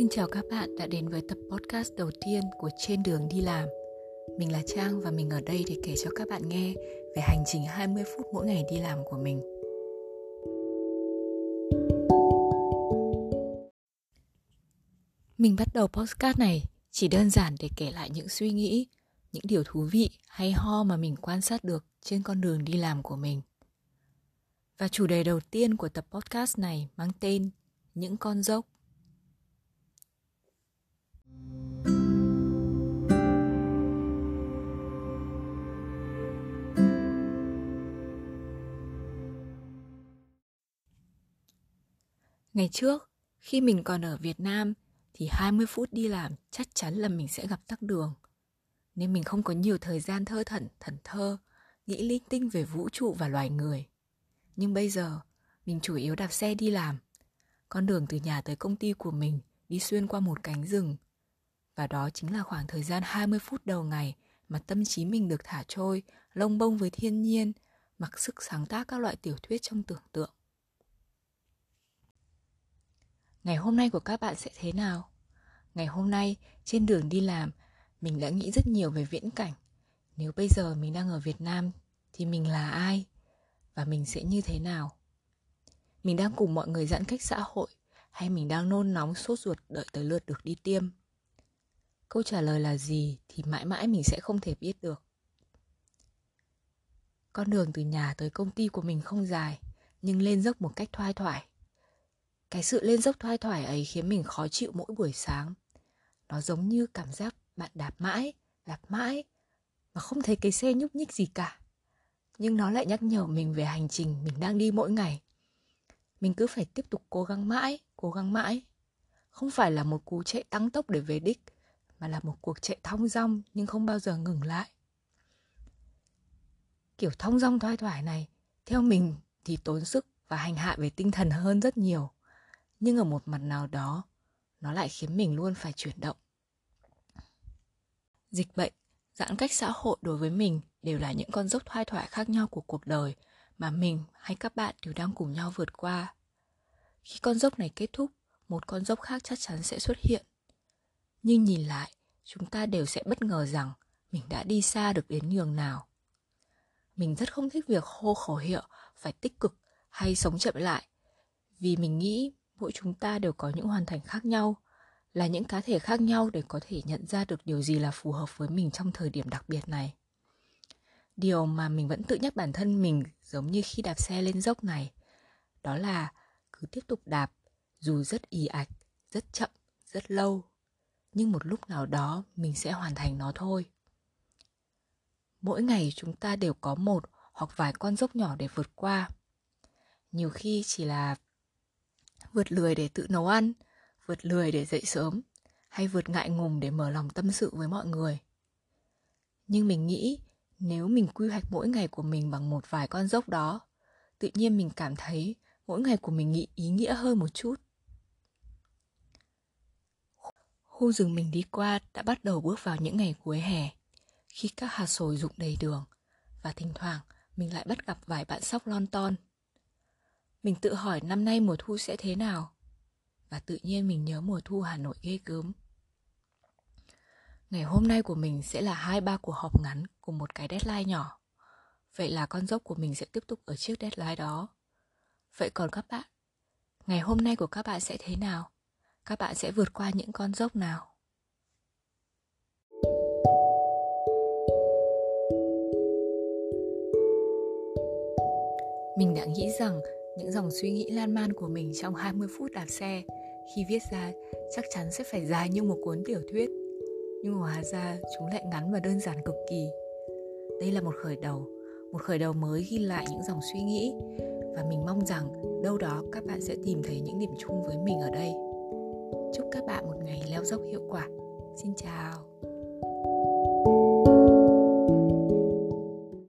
Xin chào các bạn đã đến với tập podcast đầu tiên của Trên đường đi làm. Mình là Trang và mình ở đây để kể cho các bạn nghe về hành trình 20 phút mỗi ngày đi làm của mình. Mình bắt đầu podcast này chỉ đơn giản để kể lại những suy nghĩ, những điều thú vị hay ho mà mình quan sát được trên con đường đi làm của mình. Và chủ đề đầu tiên của tập podcast này mang tên Những con dốc Ngày trước, khi mình còn ở Việt Nam thì 20 phút đi làm chắc chắn là mình sẽ gặp tắc đường. Nên mình không có nhiều thời gian thơ thẩn, thần thơ, nghĩ linh tinh về vũ trụ và loài người. Nhưng bây giờ, mình chủ yếu đạp xe đi làm. Con đường từ nhà tới công ty của mình đi xuyên qua một cánh rừng. Và đó chính là khoảng thời gian 20 phút đầu ngày mà tâm trí mình được thả trôi, lông bông với thiên nhiên, mặc sức sáng tác các loại tiểu thuyết trong tưởng tượng. Ngày hôm nay của các bạn sẽ thế nào? Ngày hôm nay, trên đường đi làm, mình đã nghĩ rất nhiều về viễn cảnh. Nếu bây giờ mình đang ở Việt Nam thì mình là ai? Và mình sẽ như thế nào? Mình đang cùng mọi người giãn cách xã hội hay mình đang nôn nóng sốt ruột đợi tới lượt được đi tiêm? Câu trả lời là gì thì mãi mãi mình sẽ không thể biết được. Con đường từ nhà tới công ty của mình không dài, nhưng lên dốc một cách thoai thoải. Cái sự lên dốc thoai thoải ấy khiến mình khó chịu mỗi buổi sáng. Nó giống như cảm giác bạn đạp mãi, đạp mãi mà không thấy cái xe nhúc nhích gì cả. Nhưng nó lại nhắc nhở mình về hành trình mình đang đi mỗi ngày. Mình cứ phải tiếp tục cố gắng mãi, cố gắng mãi. Không phải là một cú chạy tăng tốc để về đích, mà là một cuộc chạy thong dong nhưng không bao giờ ngừng lại. Kiểu thong dong thoai thoải này, theo mình thì tốn sức và hành hạ về tinh thần hơn rất nhiều nhưng ở một mặt nào đó, nó lại khiến mình luôn phải chuyển động. Dịch bệnh, giãn cách xã hội đối với mình đều là những con dốc thoai thoải khác nhau của cuộc đời mà mình hay các bạn đều đang cùng nhau vượt qua. Khi con dốc này kết thúc, một con dốc khác chắc chắn sẽ xuất hiện. Nhưng nhìn lại, chúng ta đều sẽ bất ngờ rằng mình đã đi xa được đến nhường nào. Mình rất không thích việc hô khẩu hiệu phải tích cực hay sống chậm lại, vì mình nghĩ mỗi chúng ta đều có những hoàn thành khác nhau, là những cá thể khác nhau để có thể nhận ra được điều gì là phù hợp với mình trong thời điểm đặc biệt này. Điều mà mình vẫn tự nhắc bản thân mình giống như khi đạp xe lên dốc này, đó là cứ tiếp tục đạp, dù rất ì ạch, rất chậm, rất lâu, nhưng một lúc nào đó mình sẽ hoàn thành nó thôi. Mỗi ngày chúng ta đều có một hoặc vài con dốc nhỏ để vượt qua. Nhiều khi chỉ là vượt lười để tự nấu ăn, vượt lười để dậy sớm, hay vượt ngại ngùng để mở lòng tâm sự với mọi người. Nhưng mình nghĩ nếu mình quy hoạch mỗi ngày của mình bằng một vài con dốc đó, tự nhiên mình cảm thấy mỗi ngày của mình nghĩ ý nghĩa hơn một chút. Khu rừng mình đi qua đã bắt đầu bước vào những ngày cuối hè, khi các hạt sồi rụng đầy đường, và thỉnh thoảng mình lại bắt gặp vài bạn sóc lon ton mình tự hỏi năm nay mùa thu sẽ thế nào. Và tự nhiên mình nhớ mùa thu hà nội ghê gớm. Ngày hôm nay của mình sẽ là hai ba cuộc họp ngắn cùng một cái deadline nhỏ. Vậy là con dốc của mình sẽ tiếp tục ở chiếc deadline đó. Vậy còn các bạn, ngày hôm nay của các bạn sẽ thế nào? Các bạn sẽ vượt qua những con dốc nào? Mình đã nghĩ rằng những dòng suy nghĩ lan man của mình trong 20 phút đạp xe, khi viết ra chắc chắn sẽ phải dài như một cuốn tiểu thuyết. Nhưng hóa ra chúng lại ngắn và đơn giản cực kỳ. Đây là một khởi đầu, một khởi đầu mới ghi lại những dòng suy nghĩ và mình mong rằng đâu đó các bạn sẽ tìm thấy những điểm chung với mình ở đây. Chúc các bạn một ngày leo dốc hiệu quả. Xin chào!